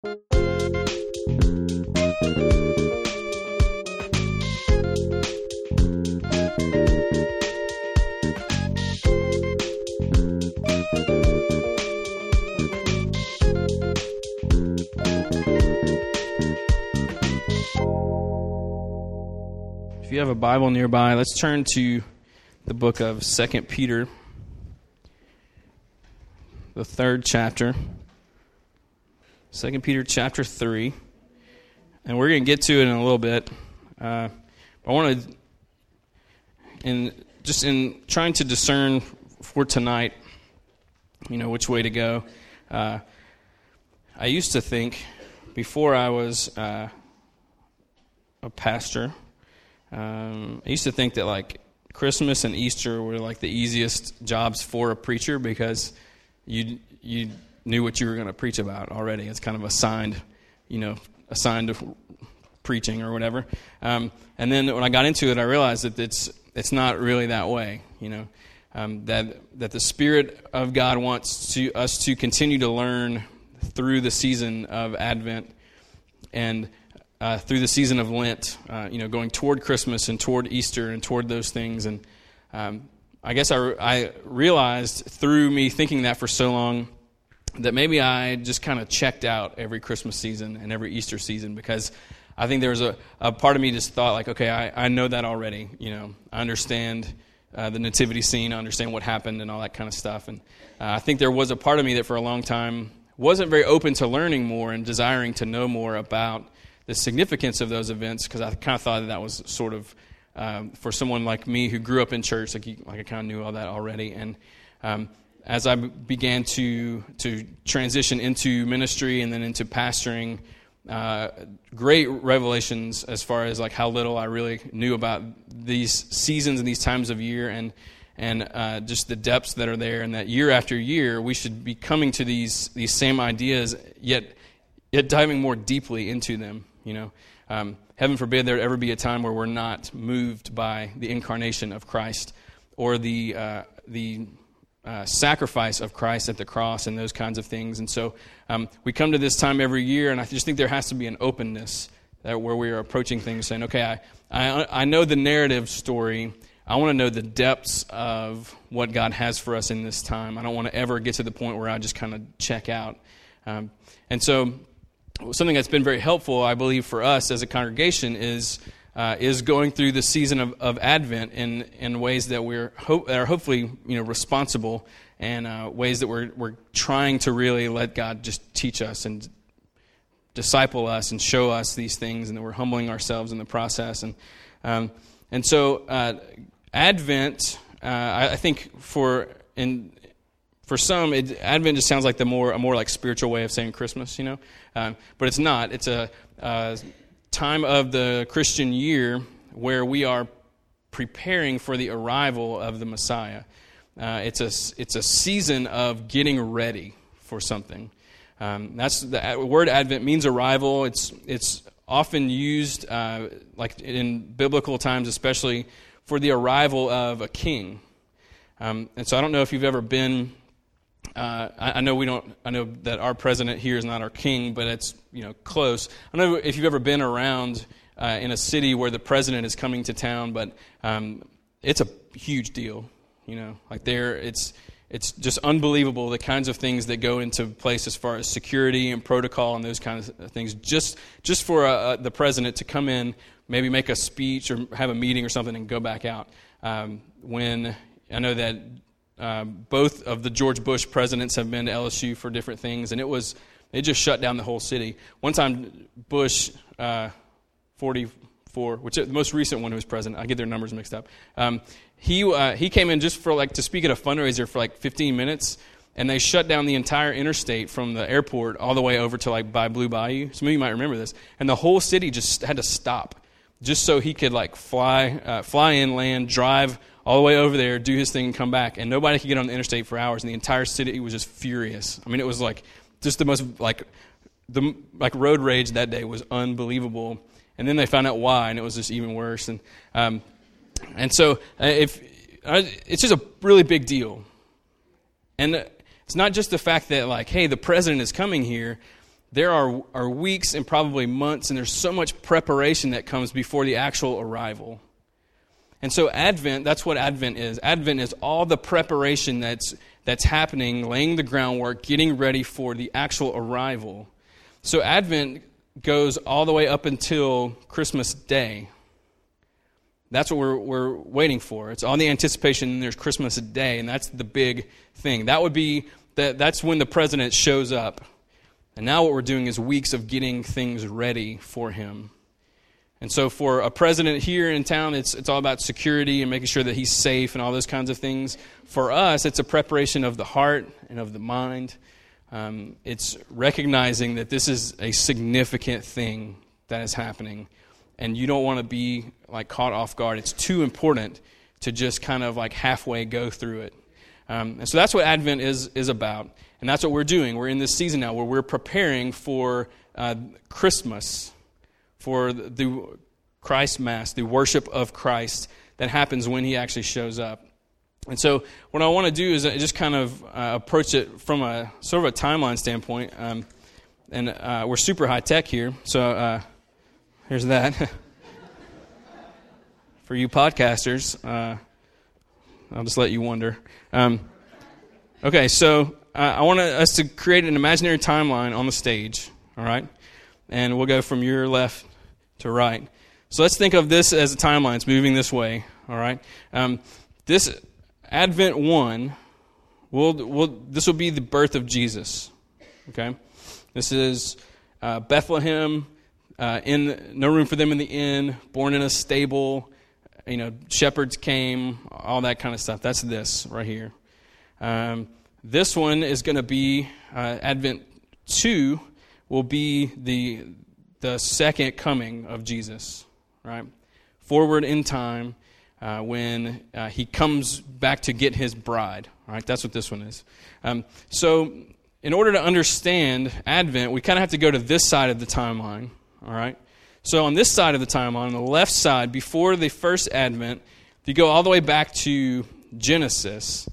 If you have a Bible nearby, let's turn to the book of Second Peter, the third chapter. Second Peter chapter three, and we're going to get to it in a little bit. Uh, I want to, in just in trying to discern for tonight, you know which way to go. Uh, I used to think before I was uh, a pastor um, I used to think that like Christmas and Easter were like the easiest jobs for a preacher because you you knew what you were going to preach about already. It's kind of assigned, you know, assigned to preaching or whatever. Um, and then when I got into it, I realized that it's it's not really that way. You know, um, that that the Spirit of God wants to us to continue to learn through the season of Advent and uh, through the season of Lent, uh, you know, going toward Christmas and toward Easter and toward those things. And um, I guess I, I realized through me thinking that for so long that maybe I just kind of checked out every Christmas season and every Easter season because I think there was a, a part of me just thought, like, okay, I, I know that already. You know, I understand uh, the nativity scene, I understand what happened and all that kind of stuff. And uh, I think there was a part of me that for a long time wasn't very open to learning more and desiring to know more about the significance of those events because I kind of thought that, that was sort of um, for someone like me who grew up in church, like, like I kind of knew all that already. And um, as I began to to transition into ministry and then into pastoring, uh, great revelations as far as like how little I really knew about these seasons and these times of year and and uh, just the depths that are there, and that year after year we should be coming to these these same ideas, yet yet diving more deeply into them. You know, um, heaven forbid there ever be a time where we're not moved by the incarnation of Christ or the uh, the uh, sacrifice of Christ at the cross and those kinds of things. And so um, we come to this time every year, and I just think there has to be an openness that where we are approaching things, saying, "Okay, I I, I know the narrative story." I want to know the depths of what God has for us in this time. I don't want to ever get to the point where I just kind of check out. Um, and so something that's been very helpful, I believe, for us as a congregation is uh, is going through the season of, of Advent in in ways that we're hope, are hopefully you know responsible and uh, ways that we're we're trying to really let God just teach us and disciple us and show us these things, and that we're humbling ourselves in the process. And um, and so uh, Advent, uh, I, I think for in for some, it, Advent just sounds like the more a more like spiritual way of saying Christmas, you know. Um, but it's not. It's a, a time of the Christian year where we are preparing for the arrival of the Messiah. Uh, it's a it's a season of getting ready for something. Um, that's the word Advent means arrival. It's it's often used uh, like in biblical times, especially for the arrival of a king. Um, and so I don't know if you've ever been uh, I, I, know we don't. I know that our president here is not our king, but it's you know close. I don't know if you've ever been around uh, in a city where the president is coming to town, but um, it's a huge deal. You know, like there, it's it's just unbelievable the kinds of things that go into place as far as security and protocol and those kinds of things. Just just for uh, uh, the president to come in, maybe make a speech or have a meeting or something, and go back out. Um, when I know that um, both of the George Bush presidents have been to LSU for different things, and it was it just shut down the whole city. One time, Bush uh, 44, which the most recent one who was president, I get their numbers mixed up. Um, he uh, he came in just for like to speak at a fundraiser for like 15 minutes, and they shut down the entire interstate from the airport all the way over to like by Blue Bayou. Some of you might remember this, and the whole city just had to stop just so he could like fly uh, fly in, land, drive all the way over there, do his thing, and come back. And nobody could get on the interstate for hours, and the entire city was just furious. I mean, it was like just the most like the like road rage that day was unbelievable. And then they found out why, and it was just even worse. And um, and so uh, if uh, it's just a really big deal, and it's not just the fact that like, hey, the president is coming here. there are, are weeks and probably months, and there's so much preparation that comes before the actual arrival. And so, Advent, that's what Advent is. Advent is all the preparation that's, that's happening, laying the groundwork, getting ready for the actual arrival. So, Advent goes all the way up until Christmas Day. That's what we're, we're waiting for. It's all the anticipation, and there's Christmas Day, and that's the big thing. That would be, that, that's when the president shows up. And now what we're doing is weeks of getting things ready for him. And so, for a president here in town, it's, it's all about security and making sure that he's safe and all those kinds of things. For us, it's a preparation of the heart and of the mind. Um, it's recognizing that this is a significant thing that is happening, and you don't want to be like caught off guard. It's too important to just kind of like halfway go through it. Um, and so that's what Advent is is about, and that's what we're doing. We're in this season now where we're preparing for uh, Christmas for the Christ Mass, the worship of Christ that happens when he actually shows up. And so, what I want to do is just kind of uh, approach it from a sort of a timeline standpoint. Um, and uh, we're super high tech here, so uh, here's that. For you podcasters, uh, I'll just let you wonder. Um, okay, so uh, I want us to create an imaginary timeline on the stage, all right? And we'll go from your left to right. So let's think of this as a timeline. It's moving this way. All right. Um, this Advent one, will will this will be the birth of Jesus. Okay. This is uh, Bethlehem. Uh, in no room for them in the inn. Born in a stable. You know, shepherds came. All that kind of stuff. That's this right here. Um, this one is going to be uh, Advent two. Will be the the second coming of Jesus, right? Forward in time uh, when uh, he comes back to get his bride, right? That's what this one is. Um, so, in order to understand Advent, we kind of have to go to this side of the timeline, all right? So, on this side of the timeline, on the left side, before the first Advent, if you go all the way back to Genesis,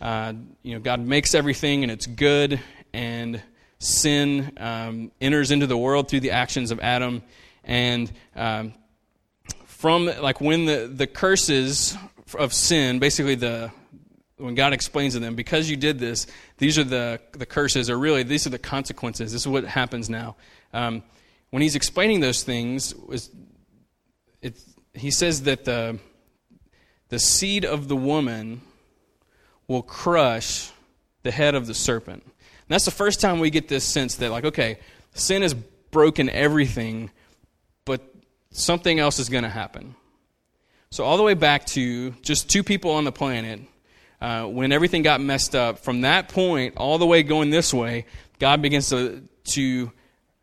uh, you know, God makes everything and it's good and sin um, enters into the world through the actions of Adam. And um, from like when the, the curses of sin, basically the when God explains to them, because you did this, these are the, the curses, or really, these are the consequences. This is what happens now. Um, when he's explaining those things, it, he says that the, the seed of the woman will crush the head of the serpent. And that's the first time we get this sense that, like, okay, sin has broken everything, but something else is going to happen. So, all the way back to just two people on the planet, uh, when everything got messed up, from that point, all the way going this way, God begins to, to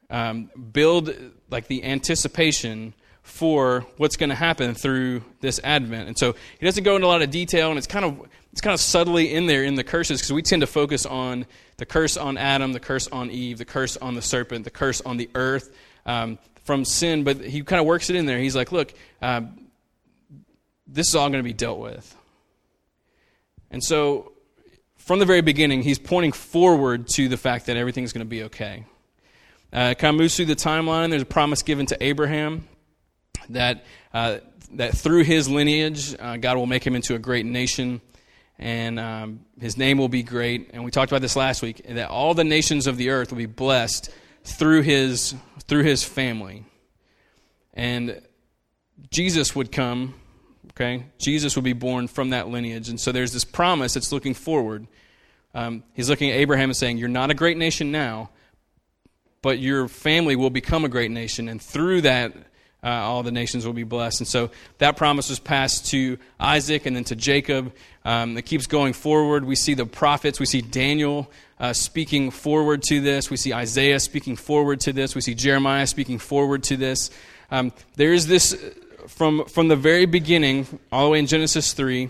um, build like the anticipation for what's going to happen through this advent. And so he doesn't go into a lot of detail, and it's kind of it's kind of subtly in there in the curses because we tend to focus on the curse on Adam, the curse on Eve, the curse on the serpent, the curse on the earth um, from sin. But he kind of works it in there. He's like, look, um, this is all going to be dealt with. And so from the very beginning, he's pointing forward to the fact that everything's going to be okay. Uh, kind of moves through the timeline. There's a promise given to Abraham that, uh, that through his lineage, uh, God will make him into a great nation and um, his name will be great. And we talked about this last week that all the nations of the earth will be blessed through his through his family. And Jesus would come, okay? Jesus would be born from that lineage. And so there's this promise that's looking forward. Um, he's looking at Abraham and saying, You're not a great nation now, but your family will become a great nation. And through that, uh, all the nations will be blessed. And so that promise was passed to Isaac and then to Jacob. Um, it keeps going forward. We see the prophets, we see Daniel uh, speaking forward to this, we see Isaiah speaking forward to this, we see Jeremiah speaking forward to this. Um, there is this from, from the very beginning, all the way in Genesis 3.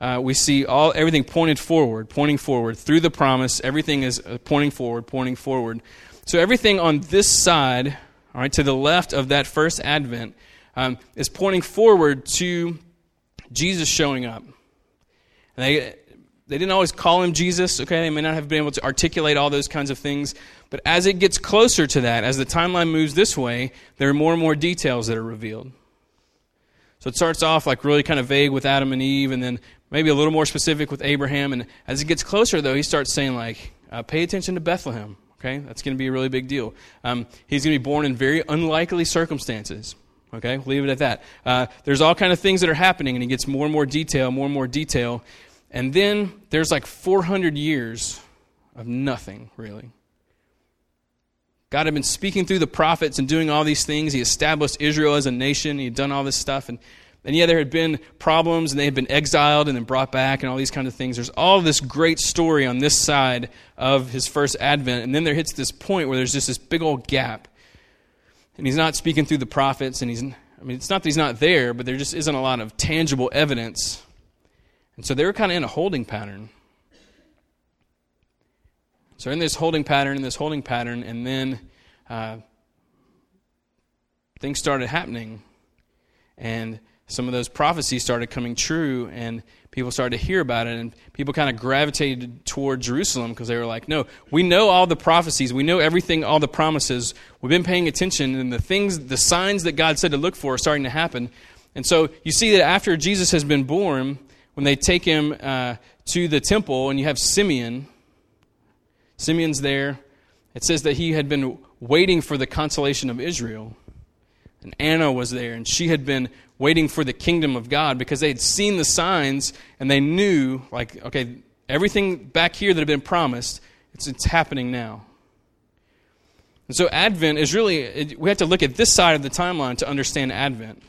Uh, we see all everything pointed forward, pointing forward through the promise. Everything is uh, pointing forward, pointing forward. So everything on this side all right, to the left of that first advent, um, is pointing forward to Jesus showing up. They, they didn't always call him Jesus, okay? They may not have been able to articulate all those kinds of things. But as it gets closer to that, as the timeline moves this way, there are more and more details that are revealed. So it starts off like really kind of vague with Adam and Eve, and then maybe a little more specific with Abraham. And as it gets closer, though, he starts saying, like, uh, pay attention to Bethlehem, okay? That's going to be a really big deal. Um, he's going to be born in very unlikely circumstances. Okay, leave it at that. Uh, there's all kind of things that are happening, and he gets more and more detail, more and more detail. And then there's like 400 years of nothing, really. God had been speaking through the prophets and doing all these things. He established Israel as a nation. He had done all this stuff. And, and yeah, there had been problems, and they had been exiled and then brought back and all these kind of things. There's all this great story on this side of his first advent. And then there hits this point where there's just this big old gap. And he's not speaking through the prophets, and he's, I mean, it's not that he's not there, but there just isn't a lot of tangible evidence and so they were kind of in a holding pattern. So in this holding pattern, in this holding pattern, and then uh, things started happening, and some of those prophecies started coming true, and people started to hear about it, and people kind of gravitated toward Jerusalem because they were like, "No, we know all the prophecies, we know everything, all the promises. We've been paying attention, and the things, the signs that God said to look for are starting to happen." And so you see that after Jesus has been born, when they take him uh, to the temple, and you have Simeon. Simeon's there. It says that he had been waiting for the consolation of Israel. And Anna was there, and she had been waiting for the kingdom of God because they had seen the signs and they knew, like, okay, everything back here that had been promised, it's, it's happening now. And so Advent is really, we have to look at this side of the timeline to understand Advent.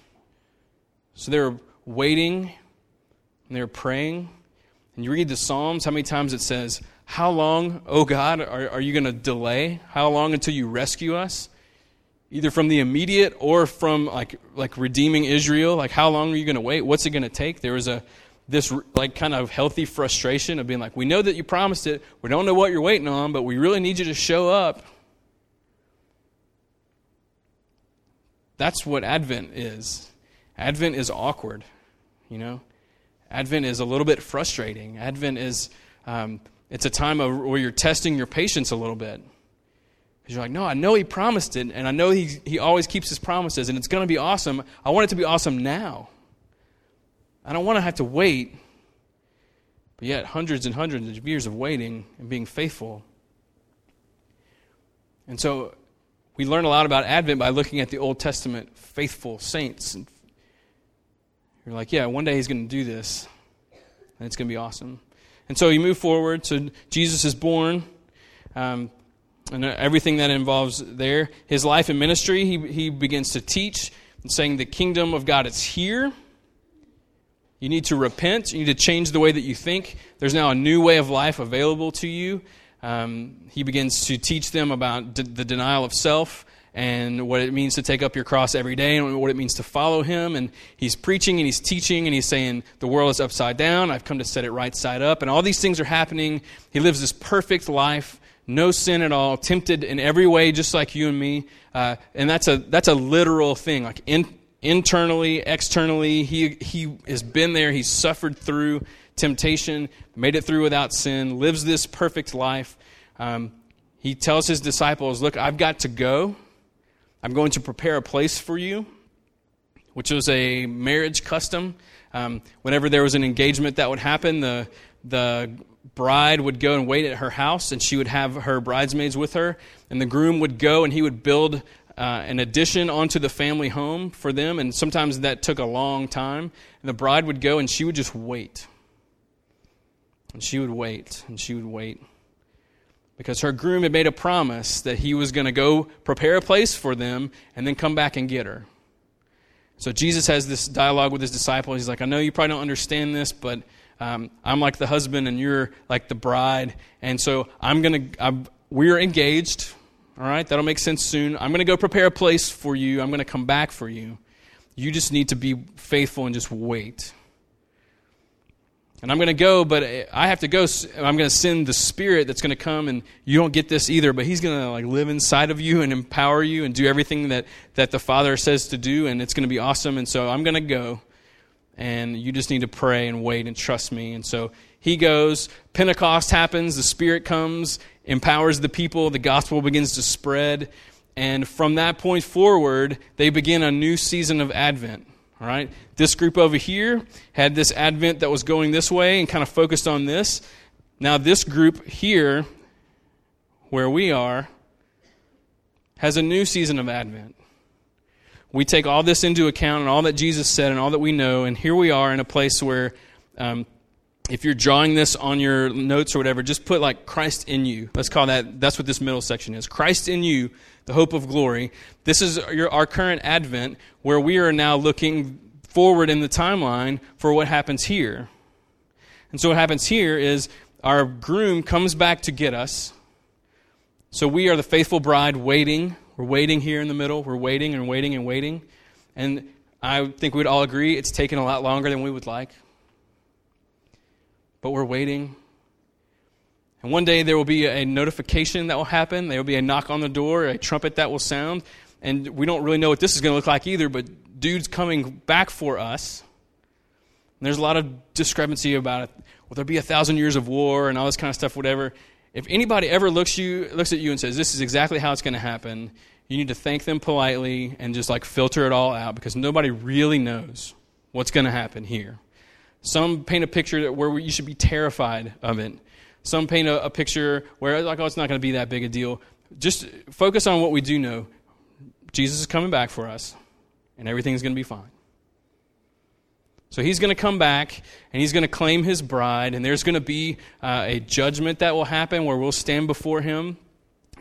So they're waiting and they were praying. And you read the Psalms, how many times it says, How long, oh God, are, are you going to delay? How long until you rescue us? Either from the immediate or from like, like redeeming Israel. Like, how long are you going to wait? What's it going to take? There was a this like kind of healthy frustration of being like, we know that you promised it. We don't know what you're waiting on, but we really need you to show up. That's what Advent is. Advent is awkward, you know. Advent is a little bit frustrating. Advent is, um, it's a time of, where you're testing your patience a little bit. Because you're like, no, I know he promised it, and I know he, he always keeps his promises, and it's going to be awesome. I want it to be awesome now. I don't want to have to wait. But yet, hundreds and hundreds of years of waiting and being faithful. And so, we learn a lot about Advent by looking at the Old Testament faithful saints and you're like, yeah, one day he's going to do this, and it's going to be awesome. And so you move forward. So Jesus is born, um, and everything that involves there. His life and ministry, he, he begins to teach and saying, the kingdom of God is here. You need to repent. You need to change the way that you think. There's now a new way of life available to you. Um, he begins to teach them about d- the denial of self and what it means to take up your cross every day and what it means to follow him. And he's preaching and he's teaching and he's saying, The world is upside down. I've come to set it right side up. And all these things are happening. He lives this perfect life, no sin at all, tempted in every way, just like you and me. Uh, and that's a, that's a literal thing. Like in, internally, externally, he, he has been there. He's suffered through temptation, made it through without sin, lives this perfect life. Um, he tells his disciples, Look, I've got to go. I'm going to prepare a place for you, which was a marriage custom. Um, whenever there was an engagement that would happen, the, the bride would go and wait at her house, and she would have her bridesmaids with her, and the groom would go and he would build uh, an addition onto the family home for them, and sometimes that took a long time. And the bride would go and she would just wait. And she would wait, and she would wait because her groom had made a promise that he was going to go prepare a place for them and then come back and get her. So Jesus has this dialogue with his disciples. He's like, I know you probably don't understand this, but um, I'm like the husband and you're like the bride. And so I'm going to, we're engaged. All right, that'll make sense soon. I'm going to go prepare a place for you. I'm going to come back for you. You just need to be faithful and just wait and I'm going to go, but I have to go. I'm going to send the Spirit that's going to come, and you don't get this either. But He's going to like live inside of you and empower you and do everything that that the Father says to do, and it's going to be awesome. And so I'm going to go, and you just need to pray and wait and trust me. And so He goes, Pentecost happens, the Spirit comes, empowers the people, the gospel begins to spread. And from that point forward, they begin a new season of Advent. All right? This group over here had this Advent that was going this way and kind of focused on this. Now, this group here, where we are, has a new season of Advent. We take all this into account and all that Jesus said and all that we know, and here we are in a place where, um, if you're drawing this on your notes or whatever, just put like Christ in you. Let's call that, that's what this middle section is. Christ in you, the hope of glory. This is your, our current Advent where we are now looking forward in the timeline for what happens here. And so what happens here is our groom comes back to get us. So we are the faithful bride waiting. We're waiting here in the middle. We're waiting and waiting and waiting. And I think we'd all agree it's taken a lot longer than we would like. But we're waiting. And one day there will be a notification that will happen. There will be a knock on the door, a trumpet that will sound. And we don't really know what this is going to look like either, but dude's coming back for us. And there's a lot of discrepancy about it. Will there be a thousand years of war and all this kind of stuff, whatever? If anybody ever looks you looks at you and says, This is exactly how it's going to happen, you need to thank them politely and just like filter it all out because nobody really knows what's going to happen here. Some paint a picture where you should be terrified of it. Some paint a, a picture where, like, oh, it's not going to be that big a deal. Just focus on what we do know. Jesus is coming back for us, and everything's going to be fine. So he's going to come back and he's going to claim his bride, and there's going to be uh, a judgment that will happen where we'll stand before him,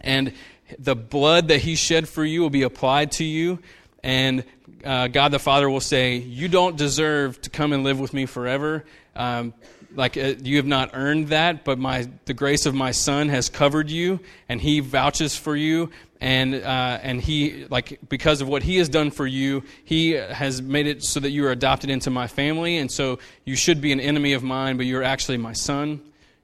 and the blood that he shed for you will be applied to you, and uh, God the Father will say, You don't deserve to come and live with me forever. Um, like uh, you have not earned that, but my the grace of my Son has covered you, and He vouches for you, and uh, and he like because of what he has done for you he has made it so that you are adopted into my family. And so you should be an enemy of mine but you're actually my son.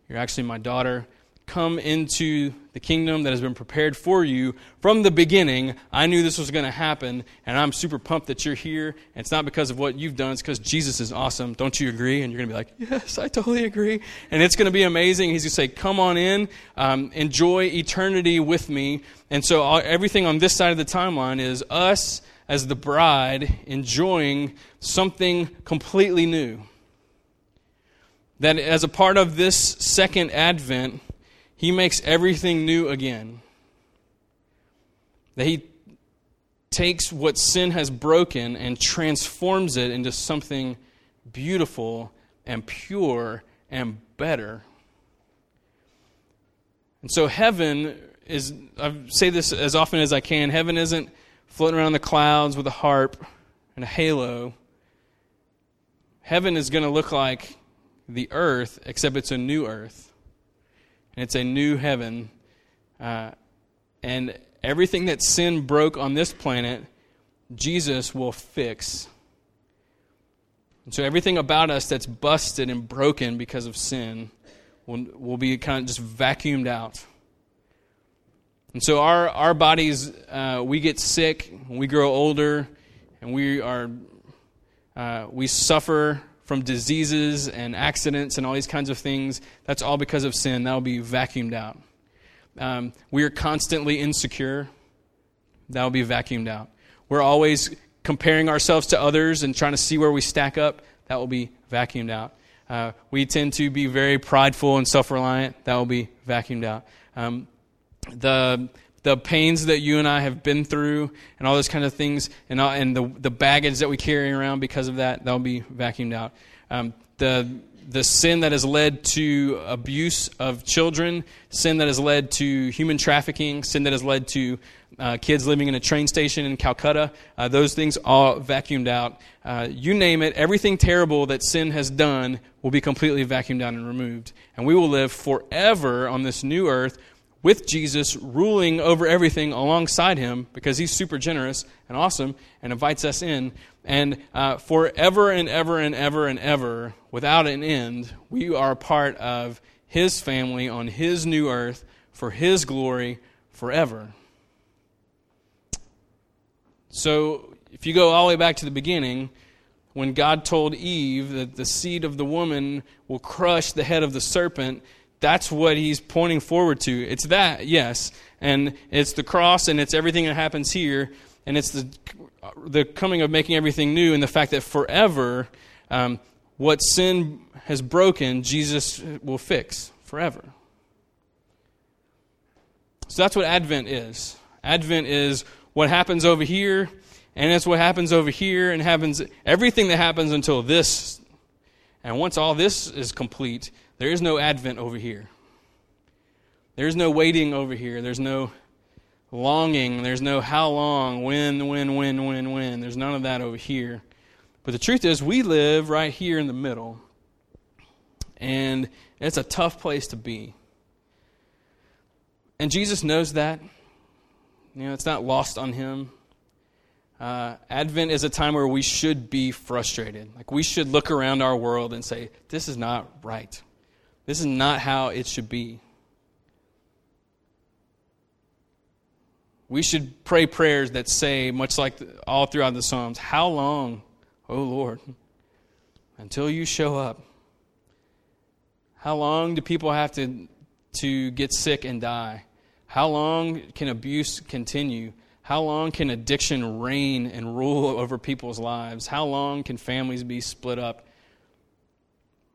You're actually my daughter come into the kingdom that has been prepared for you from the beginning. I knew this was going to happen, and I'm super pumped that you're here. And it's not because of what you've done, it's because Jesus is awesome. Don't you agree? And you're going to be like, Yes, I totally agree. And it's going to be amazing. He's going to say, Come on in, um, enjoy eternity with me. And so all, everything on this side of the timeline is us as the bride enjoying something completely new. That as a part of this second advent, he makes everything new again. That He takes what sin has broken and transforms it into something beautiful and pure and better. And so, heaven is, I say this as often as I can, heaven isn't floating around the clouds with a harp and a halo. Heaven is going to look like the earth, except it's a new earth and it's a new heaven. Uh, and everything that sin broke on this planet, Jesus will fix. And so everything about us that's busted and broken because of sin will, will be kind of just vacuumed out. And so our, our bodies, uh, we get sick, we grow older, and we are uh, we suffer from diseases and accidents and all these kinds of things, that's all because of sin. That will be vacuumed out. Um, we are constantly insecure. That will be vacuumed out. We're always comparing ourselves to others and trying to see where we stack up. That will be vacuumed out. Uh, we tend to be very prideful and self reliant. That will be vacuumed out. Um, the the pains that you and I have been through and all those kind of things and, all, and the, the baggage that we carry around because of that, that'll be vacuumed out. Um, the, the sin that has led to abuse of children, sin that has led to human trafficking, sin that has led to uh, kids living in a train station in Calcutta, uh, those things all vacuumed out. Uh, you name it, everything terrible that sin has done will be completely vacuumed out and removed. And we will live forever on this new earth with Jesus ruling over everything alongside him because he's super generous and awesome and invites us in. And uh, forever and ever and ever and ever, without an end, we are part of his family on his new earth for his glory forever. So, if you go all the way back to the beginning, when God told Eve that the seed of the woman will crush the head of the serpent, that's what he's pointing forward to. It's that, yes. And it's the cross and it's everything that happens here. And it's the, the coming of making everything new and the fact that forever, um, what sin has broken, Jesus will fix forever. So that's what Advent is. Advent is what happens over here, and it's what happens over here, and happens everything that happens until this. And once all this is complete, there is no Advent over here. There's no waiting over here. There's no longing. There's no how long, when, when, when, when, when. There's none of that over here. But the truth is, we live right here in the middle. And it's a tough place to be. And Jesus knows that. You know, it's not lost on him. Uh, Advent is a time where we should be frustrated. Like, we should look around our world and say, this is not right. This is not how it should be. We should pray prayers that say, much like all throughout the Psalms, How long, O Lord, until you show up? How long do people have to, to get sick and die? How long can abuse continue? How long can addiction reign and rule over people's lives? How long can families be split up?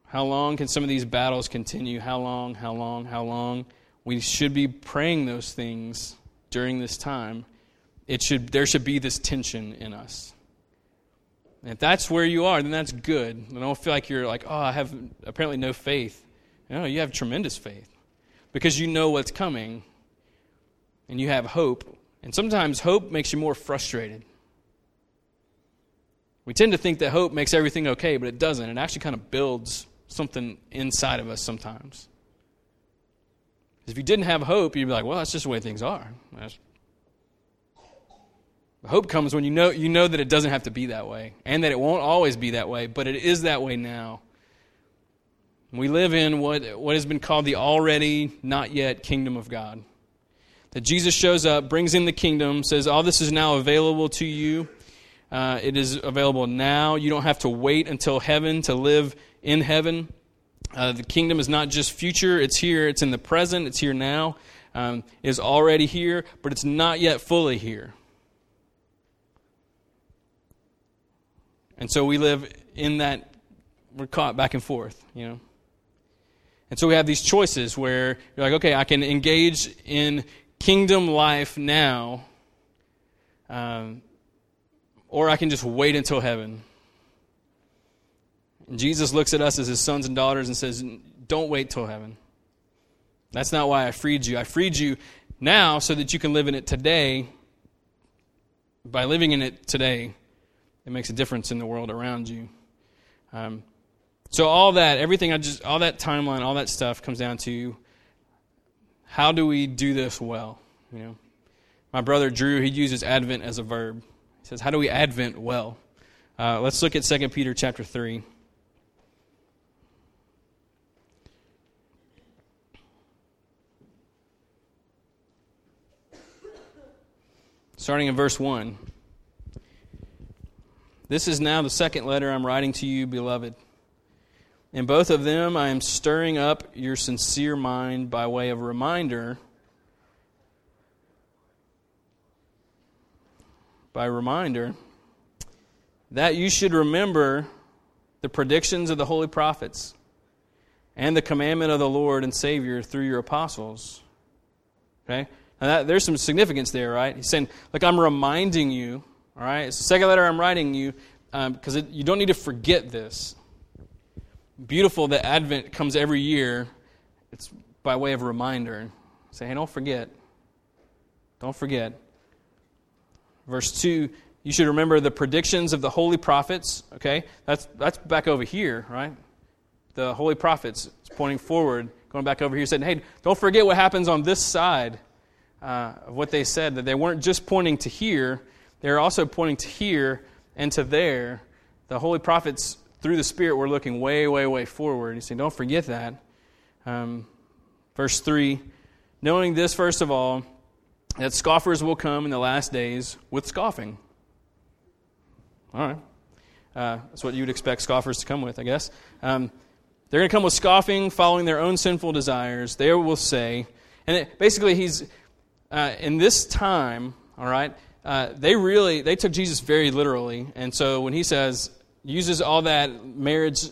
How long can some of these battles continue? How long, how long, how long? We should be praying those things during this time, it should, there should be this tension in us. And if that's where you are, then that's good. I don't feel like you're like, oh, I have apparently no faith. No, you have tremendous faith because you know what's coming and you have hope. And sometimes hope makes you more frustrated. We tend to think that hope makes everything okay, but it doesn't. It actually kind of builds something inside of us sometimes. If you didn't have hope, you'd be like, well, that's just the way things are. That's... Hope comes when you know, you know that it doesn't have to be that way and that it won't always be that way, but it is that way now. We live in what, what has been called the already, not yet kingdom of God. That Jesus shows up, brings in the kingdom, says, All this is now available to you. Uh, it is available now. You don't have to wait until heaven to live in heaven. Uh, the kingdom is not just future, it's here, it's in the present, it's here now, um, is already here, but it's not yet fully here. And so we live in that, we're caught back and forth, you know. And so we have these choices where you're like, okay, I can engage in kingdom life now, um, or I can just wait until heaven. And Jesus looks at us as his sons and daughters and says, Don't wait till heaven. That's not why I freed you. I freed you now so that you can live in it today. By living in it today, it makes a difference in the world around you. Um, so all that, everything I just, all that timeline, all that stuff comes down to how do we do this well? You know, my brother Drew, he uses Advent as a verb. He says, "How do we Advent well?" Uh, let's look at 2 Peter chapter three. Starting in verse 1. This is now the second letter I'm writing to you, beloved. In both of them, I am stirring up your sincere mind by way of reminder. By reminder that you should remember the predictions of the holy prophets and the commandment of the Lord and Savior through your apostles. Okay? And that, there's some significance there, right? He's saying, like, I'm reminding you, all right? It's the second letter I'm writing you because um, you don't need to forget this. Beautiful that Advent comes every year. It's by way of a reminder. Say, hey, don't forget. Don't forget. Verse 2, you should remember the predictions of the holy prophets. Okay? That's, that's back over here, right? The holy prophets. It's pointing forward, going back over here, saying, hey, don't forget what happens on this side uh, of what they said, that they weren't just pointing to here, they were also pointing to here and to there. The holy prophets, through the Spirit, were looking way, way, way forward. He's saying, don't forget that. Um, verse 3 Knowing this, first of all, that scoffers will come in the last days with scoffing. All right. Uh, that's what you would expect scoffers to come with, I guess. Um, they're going to come with scoffing, following their own sinful desires. They will say, and it, basically, he's uh, in this time. All right, uh, they really they took Jesus very literally, and so when he says uses all that marriage,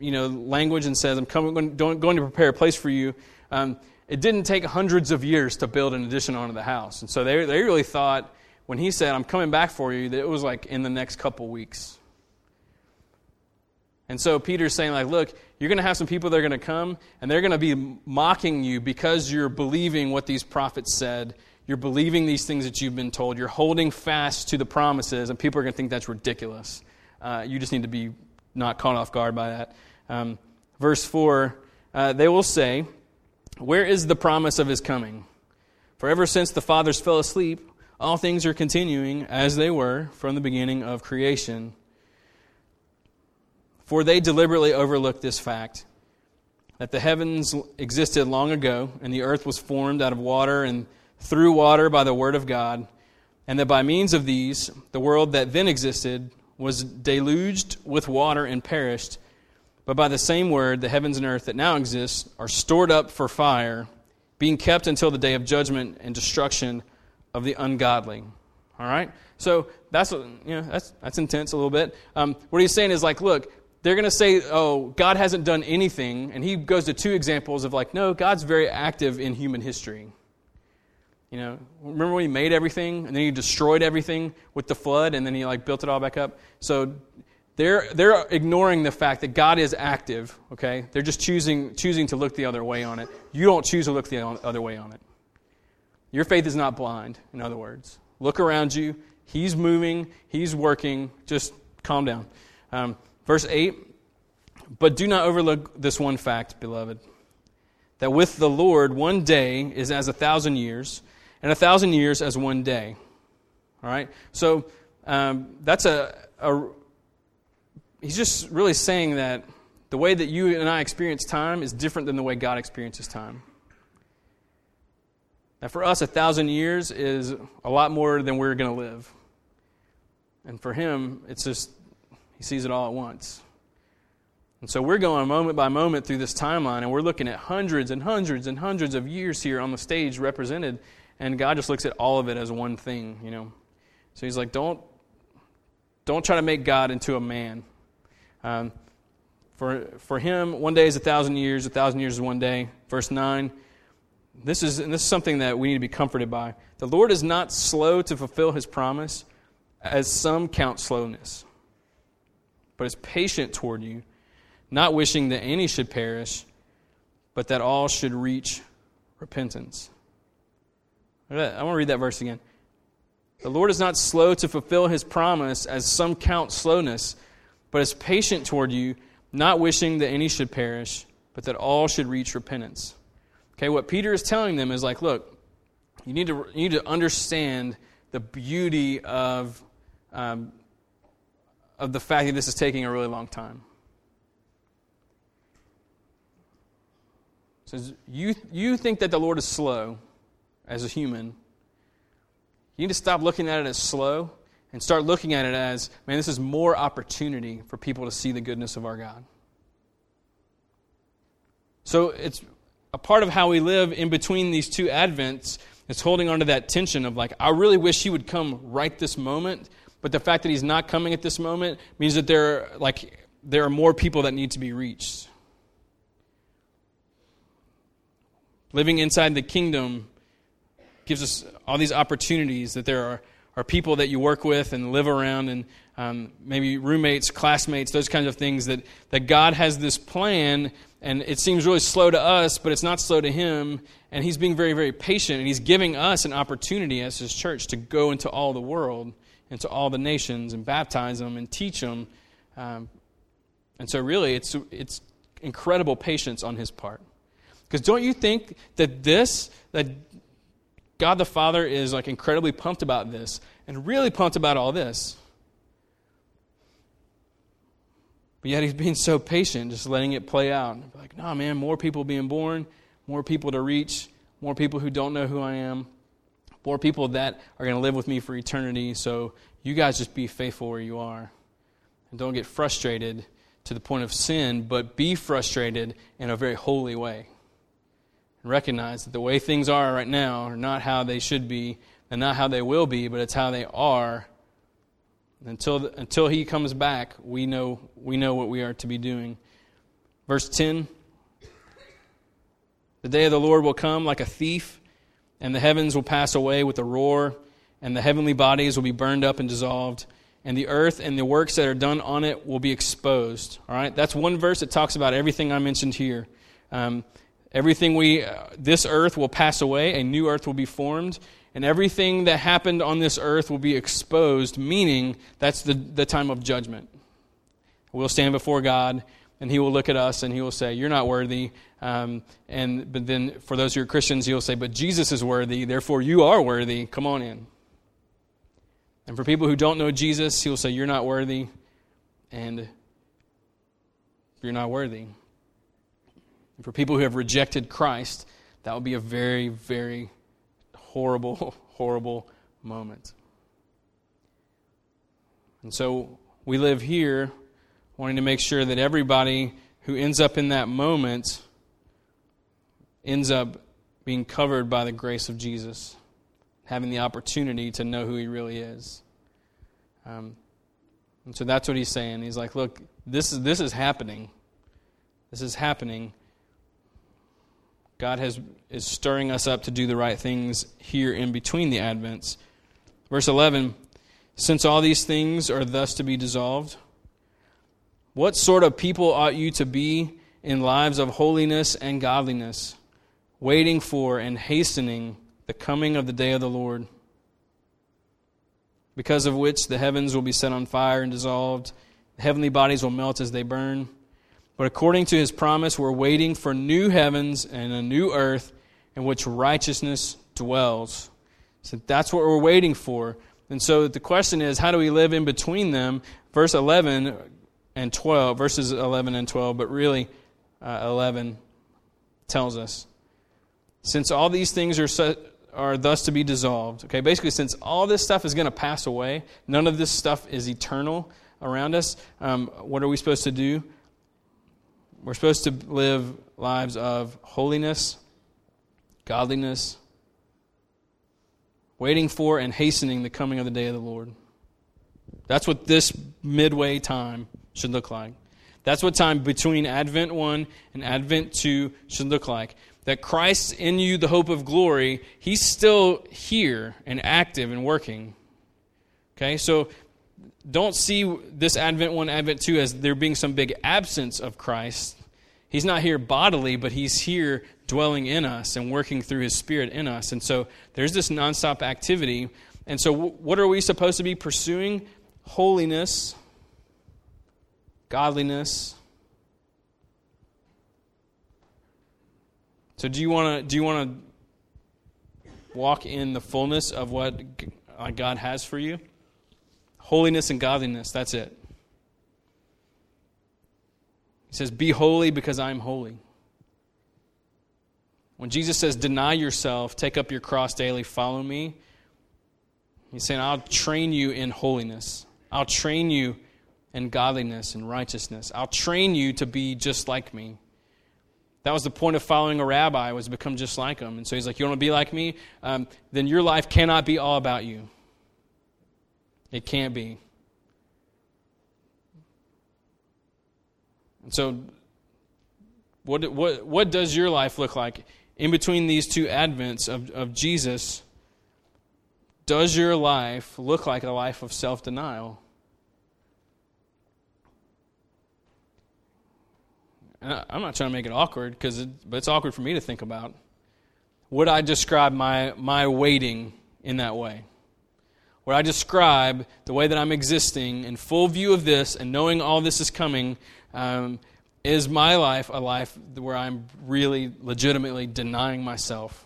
you know, language and says, "I'm coming, going, to prepare a place for you." Um, it didn't take hundreds of years to build an addition onto the house, and so they they really thought when he said, "I'm coming back for you," that it was like in the next couple weeks. And so Peter's saying, like, look, you're going to have some people that are going to come, and they're going to be mocking you because you're believing what these prophets said. You're believing these things that you've been told. You're holding fast to the promises, and people are going to think that's ridiculous. Uh, you just need to be not caught off guard by that. Um, verse 4 uh, they will say, Where is the promise of his coming? For ever since the fathers fell asleep, all things are continuing as they were from the beginning of creation. For they deliberately overlooked this fact that the heavens existed long ago, and the earth was formed out of water and through water by the word of God, and that by means of these, the world that then existed was deluged with water and perished. But by the same word, the heavens and earth that now exist are stored up for fire, being kept until the day of judgment and destruction of the ungodly. All right? So that's, you know, that's, that's intense a little bit. Um, what he's saying is like, look, they're going to say, oh, God hasn't done anything. And he goes to two examples of like, no, God's very active in human history. You know, remember when he made everything and then he destroyed everything with the flood and then he like built it all back up? So they're, they're ignoring the fact that God is active, okay? They're just choosing, choosing to look the other way on it. You don't choose to look the other way on it. Your faith is not blind, in other words. Look around you. He's moving, He's working. Just calm down. Um, Verse 8 But do not overlook this one fact, beloved, that with the Lord one day is as a thousand years, and a thousand years as one day. All right? So um, that's a, a. He's just really saying that the way that you and I experience time is different than the way God experiences time. Now, for us, a thousand years is a lot more than we're going to live. And for him, it's just he sees it all at once. And so we're going moment by moment through this timeline, and we're looking at hundreds and hundreds and hundreds of years here on the stage represented, and God just looks at all of it as one thing, you know. So he's like, don't, don't try to make God into a man. Um, for, for him, one day is a thousand years, a thousand years is one day. Verse 9. This is, and this is something that we need to be comforted by. The Lord is not slow to fulfill his promise, as some count slowness but is patient toward you, not wishing that any should perish, but that all should reach repentance. I want to read that verse again. The Lord is not slow to fulfill his promise, as some count slowness, but is patient toward you, not wishing that any should perish, but that all should reach repentance. Okay, what Peter is telling them is like, look, you need to, you need to understand the beauty of um, of the fact that this is taking a really long time. says you, you think that the Lord is slow as a human. You need to stop looking at it as slow and start looking at it as, man, this is more opportunity for people to see the goodness of our God. So it's a part of how we live in between these two Advents It's holding on to that tension of like, I really wish he would come right this moment, but the fact that he's not coming at this moment means that there, like, there are more people that need to be reached. Living inside the kingdom gives us all these opportunities that there are, are people that you work with and live around and um, maybe roommates, classmates, those kinds of things that, that God has this plan and it seems really slow to us, but it's not slow to him. And he's being very, very patient and he's giving us an opportunity as his church to go into all the world into all the nations and baptize them and teach them. Um, and so, really, it's, it's incredible patience on his part. Because don't you think that this, that God the Father is like incredibly pumped about this and really pumped about all this? But yet he's being so patient, just letting it play out. Like, no, man, more people being born, more people to reach, more people who don't know who I am, more people that are going to live with me for eternity. So you guys just be faithful where you are. And don't get frustrated to the point of sin, but be frustrated in a very holy way. And recognize that the way things are right now are not how they should be and not how they will be, but it's how they are. Until, until he comes back, we know, we know what we are to be doing. Verse 10 The day of the Lord will come like a thief, and the heavens will pass away with a roar, and the heavenly bodies will be burned up and dissolved and the earth and the works that are done on it will be exposed. All right, that's one verse that talks about everything I mentioned here. Um, everything we, uh, this earth will pass away, a new earth will be formed, and everything that happened on this earth will be exposed. Meaning that's the the time of judgment. We'll stand before God, and He will look at us, and He will say, "You're not worthy." Um, and but then for those who are Christians, He'll say, "But Jesus is worthy, therefore you are worthy. Come on in." And for people who don't know Jesus, he will say, You're not worthy, and you're not worthy. And for people who have rejected Christ, that will be a very, very horrible, horrible moment. And so we live here wanting to make sure that everybody who ends up in that moment ends up being covered by the grace of Jesus having the opportunity to know who he really is. Um, and so that's what he's saying. He's like, look, this is, this is happening. This is happening. God has, is stirring us up to do the right things here in between the Advents. Verse 11 Since all these things are thus to be dissolved, what sort of people ought you to be in lives of holiness and godliness, waiting for and hastening the coming of the day of the Lord, because of which the heavens will be set on fire and dissolved, the heavenly bodies will melt as they burn. But according to his promise, we're waiting for new heavens and a new earth in which righteousness dwells. So that's what we're waiting for. And so the question is, how do we live in between them? Verse 11 and 12, verses 11 and 12, but really uh, 11 tells us. Since all these things are set, are thus to be dissolved. Okay, basically, since all this stuff is going to pass away, none of this stuff is eternal around us, um, what are we supposed to do? We're supposed to live lives of holiness, godliness, waiting for and hastening the coming of the day of the Lord. That's what this midway time should look like. That's what time between Advent 1 and Advent 2 should look like that Christ in you, the hope of glory, he's still here and active and working. Okay, so don't see this Advent 1, Advent 2 as there being some big absence of Christ. He's not here bodily, but he's here dwelling in us and working through his spirit in us. And so there's this nonstop activity. And so, what are we supposed to be pursuing? Holiness, godliness, So do you want to do you want to walk in the fullness of what uh, God has for you? Holiness and godliness, that's it. He says, "Be holy because I am holy." When Jesus says, "Deny yourself, take up your cross daily, follow me," He's saying, "I'll train you in holiness. I'll train you in godliness and righteousness. I'll train you to be just like me." That was the point of following a rabbi, was to become just like him. And so he's like, you want to be like me? Um, then your life cannot be all about you. It can't be. And so, what, what, what does your life look like in between these two advents of, of Jesus? Does your life look like a life of self denial? I'm not trying to make it awkward, because it, but it's awkward for me to think about. Would I describe my, my waiting in that way? Would I describe the way that I'm existing in full view of this and knowing all this is coming? Um, is my life a life where I'm really legitimately denying myself?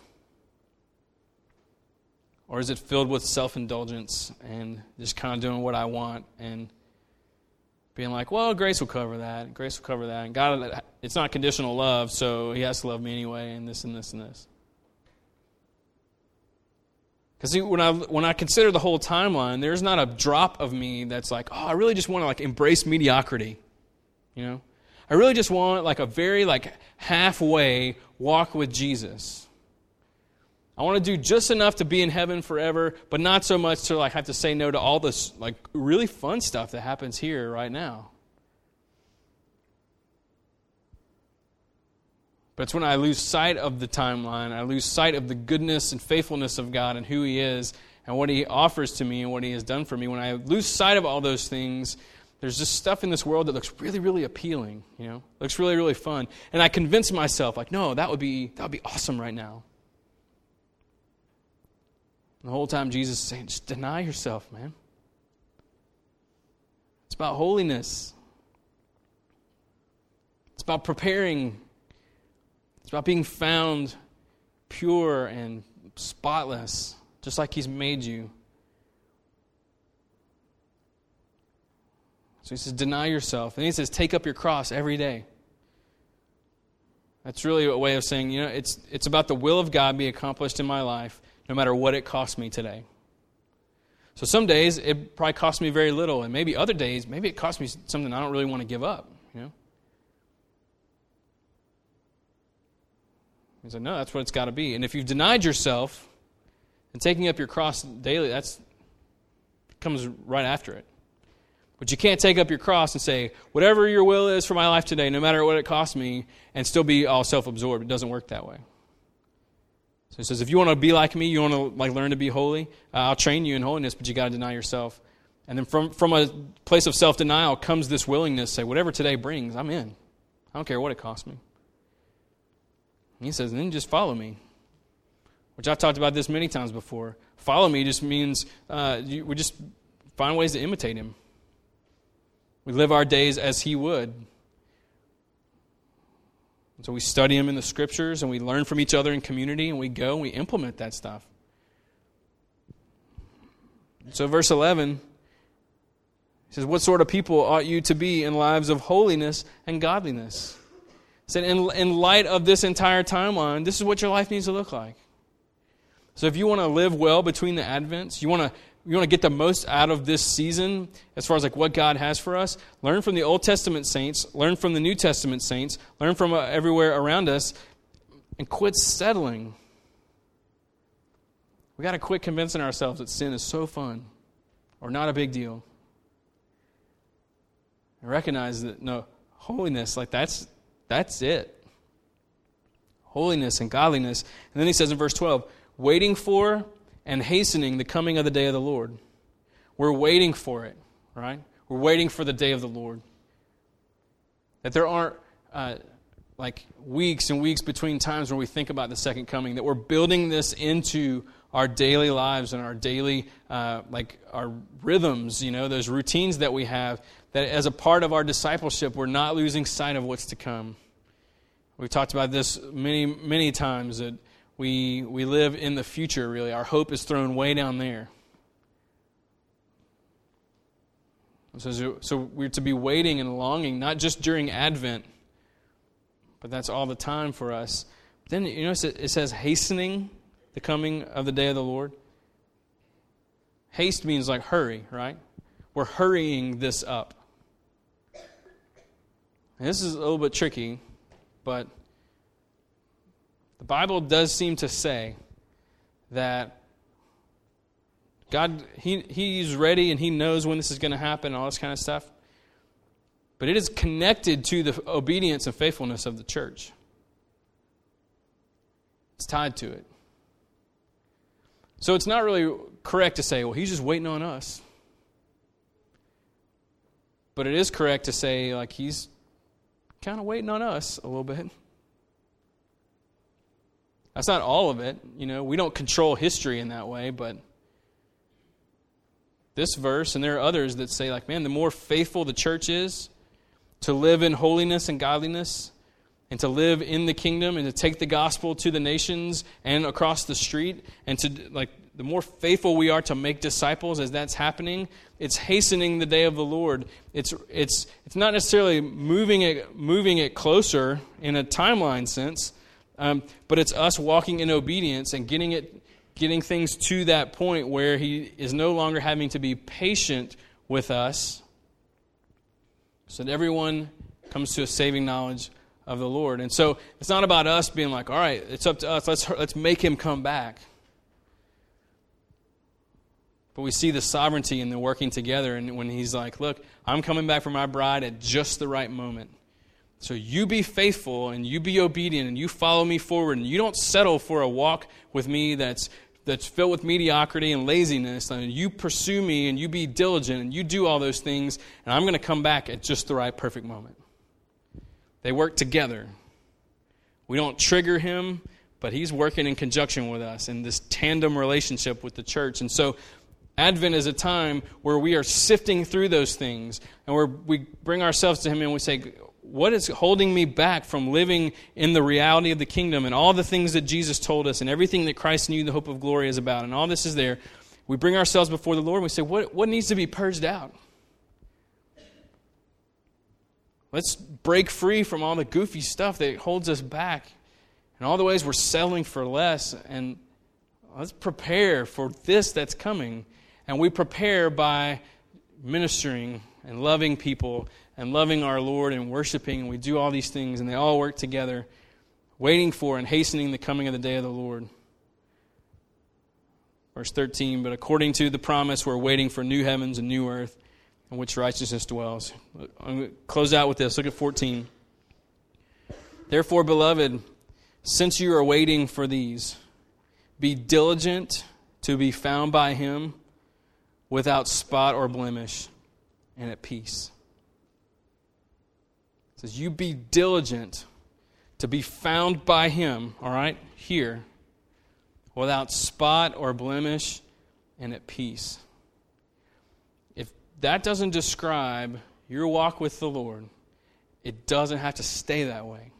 Or is it filled with self indulgence and just kind of doing what I want and being like, well, grace will cover that. Grace will cover that. And God, it's not conditional love, so He has to love me anyway, and this and this and this. Because see, when I when I consider the whole timeline, there's not a drop of me that's like, oh, I really just want to like embrace mediocrity. You know? I really just want like a very like halfway walk with Jesus. I want to do just enough to be in heaven forever, but not so much to like have to say no to all this like really fun stuff that happens here right now. But it's when I lose sight of the timeline, I lose sight of the goodness and faithfulness of God and who He is and what He offers to me and what He has done for me. When I lose sight of all those things, there's just stuff in this world that looks really, really appealing, you know, looks really, really fun. And I convince myself, like, no, that would be that would be awesome right now. And the whole time Jesus is saying, just deny yourself, man. It's about holiness. It's about preparing. It's about being found pure and spotless, just like He's made you. So he says, deny yourself. And he says, take up your cross every day. That's really a way of saying, you know, it's, it's about the will of God be accomplished in my life, no matter what it costs me today. So some days it probably costs me very little, and maybe other days, maybe it costs me something I don't really want to give up, you know? He said, no, that's what it's got to be. And if you've denied yourself and taking up your cross daily, that's comes right after it. But you can't take up your cross and say, whatever your will is for my life today, no matter what it costs me, and still be all self absorbed. It doesn't work that way. So he says, if you want to be like me, you want to like learn to be holy, uh, I'll train you in holiness, but you got to deny yourself. And then from, from a place of self denial comes this willingness to say, whatever today brings, I'm in. I don't care what it costs me. And he says, then just follow me. Which I've talked about this many times before. Follow me just means uh, you, we just find ways to imitate him. We live our days as He would. So we study them in the Scriptures and we learn from each other in community and we go and we implement that stuff. So, verse 11 he says, What sort of people ought you to be in lives of holiness and godliness? He said, in, in light of this entire timeline, this is what your life needs to look like. So, if you want to live well between the Advents, you want to you want to get the most out of this season as far as like what God has for us, learn from the Old Testament saints, learn from the New Testament saints, learn from uh, everywhere around us, and quit settling. We got to quit convincing ourselves that sin is so fun or not a big deal. And recognize that no, holiness, like that's that's it. Holiness and godliness. And then he says in verse 12, waiting for and hastening the coming of the day of the Lord. We're waiting for it, right? We're waiting for the day of the Lord. That there aren't uh, like weeks and weeks between times when we think about the second coming, that we're building this into our daily lives and our daily, uh, like our rhythms, you know, those routines that we have, that as a part of our discipleship, we're not losing sight of what's to come. We've talked about this many, many times that we, we live in the future, really. Our hope is thrown way down there. So, so we're to be waiting and longing, not just during Advent, but that's all the time for us. Then, you know, it says hastening the coming of the day of the Lord. Haste means like hurry, right? We're hurrying this up. And this is a little bit tricky, but the Bible does seem to say that God, he, He's ready and He knows when this is going to happen all this kind of stuff. But it is connected to the obedience and faithfulness of the church. It's tied to it. So it's not really correct to say, well, He's just waiting on us. But it is correct to say, like, He's kind of waiting on us a little bit. That's not all of it. You know, we don't control history in that way, but this verse, and there are others that say, like, man, the more faithful the church is to live in holiness and godliness, and to live in the kingdom, and to take the gospel to the nations and across the street, and to, like, the more faithful we are to make disciples as that's happening, it's hastening the day of the Lord. It's, it's, it's not necessarily moving it, moving it closer in a timeline sense, um, but it's us walking in obedience and getting it, getting things to that point where he is no longer having to be patient with us so that everyone comes to a saving knowledge of the Lord. And so it's not about us being like, all right, it's up to us. Let's, let's make him come back. But we see the sovereignty in the working together. And when he's like, look, I'm coming back for my bride at just the right moment. So you be faithful and you be obedient and you follow me forward and you don't settle for a walk with me that's that's filled with mediocrity and laziness. And you pursue me and you be diligent and you do all those things, and I'm going to come back at just the right perfect moment. They work together. We don't trigger him, but he's working in conjunction with us in this tandem relationship with the church. And so Advent is a time where we are sifting through those things and where we bring ourselves to Him and we say, What is holding me back from living in the reality of the kingdom and all the things that Jesus told us and everything that Christ knew the hope of glory is about? And all this is there. We bring ourselves before the Lord and we say, What, what needs to be purged out? Let's break free from all the goofy stuff that holds us back and all the ways we're settling for less. And let's prepare for this that's coming and we prepare by ministering and loving people and loving our Lord and worshiping, and we do all these things, and they all work together, waiting for and hastening the coming of the day of the Lord. Verse 13, but according to the promise, we're waiting for new heavens and new earth in which righteousness dwells. I'm going to close out with this. Look at 14. Therefore, beloved, since you are waiting for these, be diligent to be found by him without spot or blemish and at peace. It says, You be diligent to be found by him, all right, here, without spot or blemish and at peace. If that doesn't describe your walk with the Lord, it doesn't have to stay that way.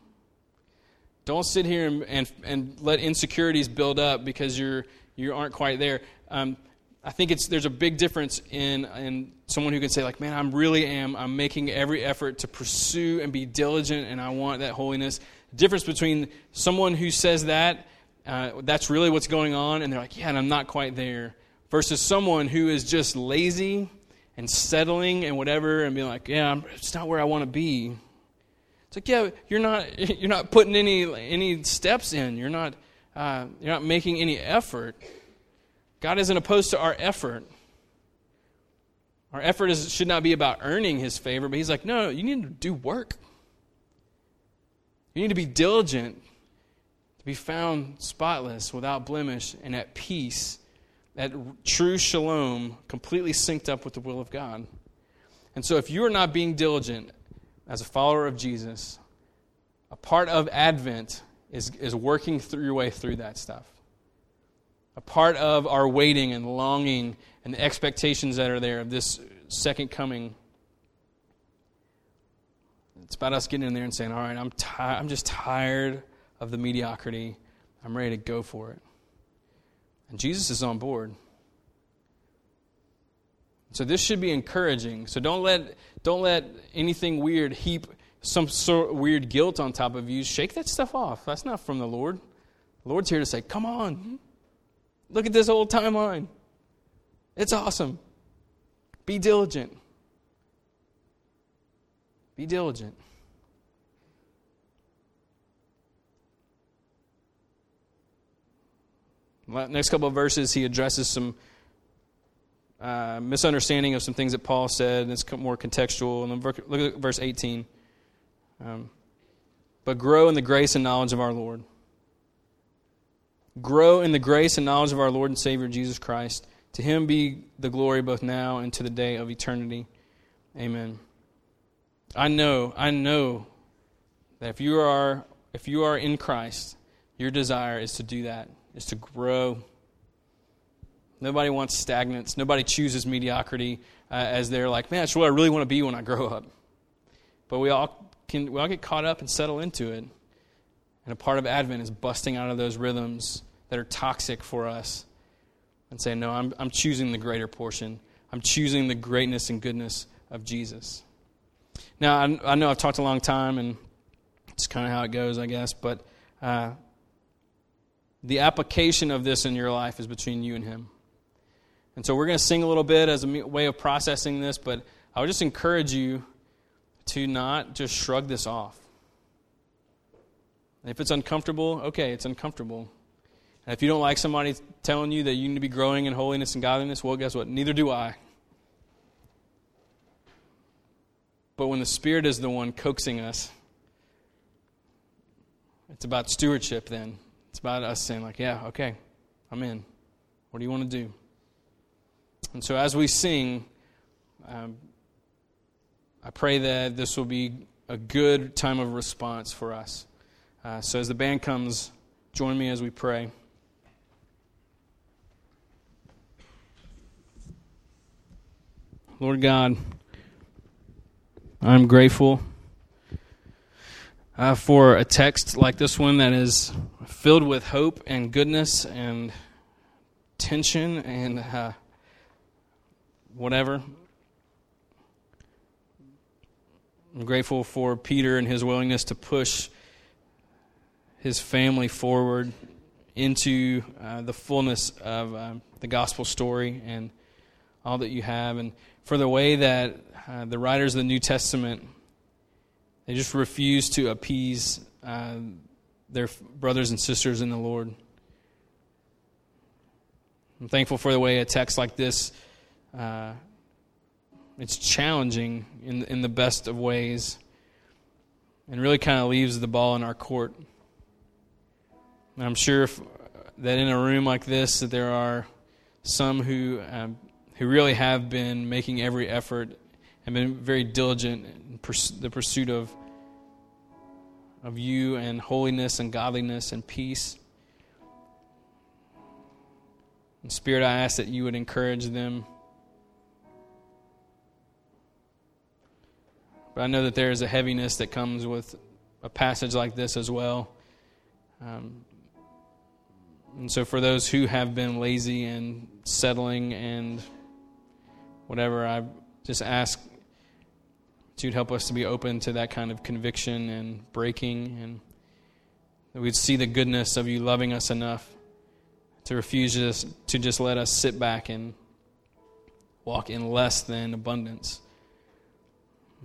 Don't sit here and, and, and let insecurities build up because you're, you aren't quite there. Um, I think it's there's a big difference in in someone who can say like, man, I'm really am I'm making every effort to pursue and be diligent, and I want that holiness. The difference between someone who says that uh, that's really what's going on, and they're like, yeah, and I'm not quite there, versus someone who is just lazy and settling and whatever, and being like, yeah, it's not where I want to be. It's like, yeah, you're not you're not putting any any steps in. You're not uh, you're not making any effort. God isn't opposed to our effort. Our effort is, should not be about earning his favor, but he's like, no, you need to do work. You need to be diligent to be found spotless, without blemish, and at peace, at true shalom, completely synced up with the will of God. And so, if you are not being diligent as a follower of Jesus, a part of Advent is, is working through your way through that stuff a part of our waiting and longing and the expectations that are there of this second coming. It's about us getting in there and saying, All right, I'm, ti- I'm just tired of the mediocrity. I'm ready to go for it. And Jesus is on board. So this should be encouraging. So don't let, don't let anything weird heap some sort of weird guilt on top of you. Shake that stuff off. That's not from the Lord. The Lord's here to say, Come on, Look at this whole timeline. It's awesome. Be diligent. Be diligent. Next couple of verses, he addresses some uh, misunderstanding of some things that Paul said, and it's more contextual. And look at verse 18. Um, but grow in the grace and knowledge of our Lord grow in the grace and knowledge of our Lord and Savior Jesus Christ. To him be the glory both now and to the day of eternity. Amen. I know, I know that if you are if you are in Christ, your desire is to do that, is to grow. Nobody wants stagnance. Nobody chooses mediocrity uh, as they're like, man, that's what I really want to be when I grow up. But we all can we all get caught up and settle into it. And a part of Advent is busting out of those rhythms that are toxic for us and saying, No, I'm, I'm choosing the greater portion. I'm choosing the greatness and goodness of Jesus. Now, I, I know I've talked a long time, and it's kind of how it goes, I guess, but uh, the application of this in your life is between you and Him. And so we're going to sing a little bit as a way of processing this, but I would just encourage you to not just shrug this off. If it's uncomfortable, okay, it's uncomfortable. And if you don't like somebody telling you that you need to be growing in holiness and godliness, well, guess what? Neither do I. But when the Spirit is the one coaxing us, it's about stewardship then. It's about us saying, like, yeah, okay, I'm in. What do you want to do? And so as we sing, um, I pray that this will be a good time of response for us. Uh, so as the band comes, join me as we pray. Lord God, I'm grateful uh, for a text like this one that is filled with hope and goodness and tension and uh, whatever. I'm grateful for Peter and his willingness to push his family forward into uh, the fullness of uh, the gospel story and all that you have, and for the way that uh, the writers of the New Testament they just refuse to appease uh, their brothers and sisters in the Lord. I'm thankful for the way a text like this uh, it's challenging in in the best of ways, and really kind of leaves the ball in our court. I'm sure if, that in a room like this, that there are some who um, who really have been making every effort and been very diligent in pers- the pursuit of of you and holiness and godliness and peace. And Spirit, I ask that you would encourage them But I know that there is a heaviness that comes with a passage like this as well. Um, and so, for those who have been lazy and settling and whatever, I just ask that you'd help us to be open to that kind of conviction and breaking, and that we'd see the goodness of you loving us enough to refuse just, to just let us sit back and walk in less than abundance.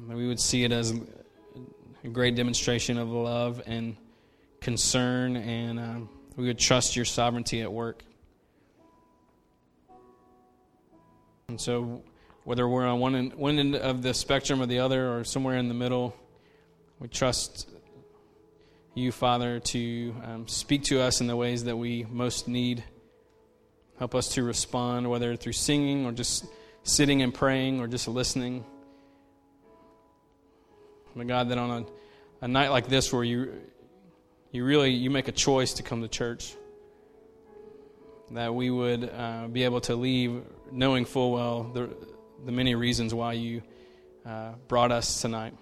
That we would see it as a great demonstration of love and concern, and um, we would trust your sovereignty at work. And so, whether we're on one end, one end of the spectrum or the other, or somewhere in the middle, we trust you, Father, to um, speak to us in the ways that we most need. Help us to respond, whether through singing or just sitting and praying or just listening. My God, that on a, a night like this where you you really you make a choice to come to church, that we would uh, be able to leave knowing full well the the many reasons why you uh, brought us tonight.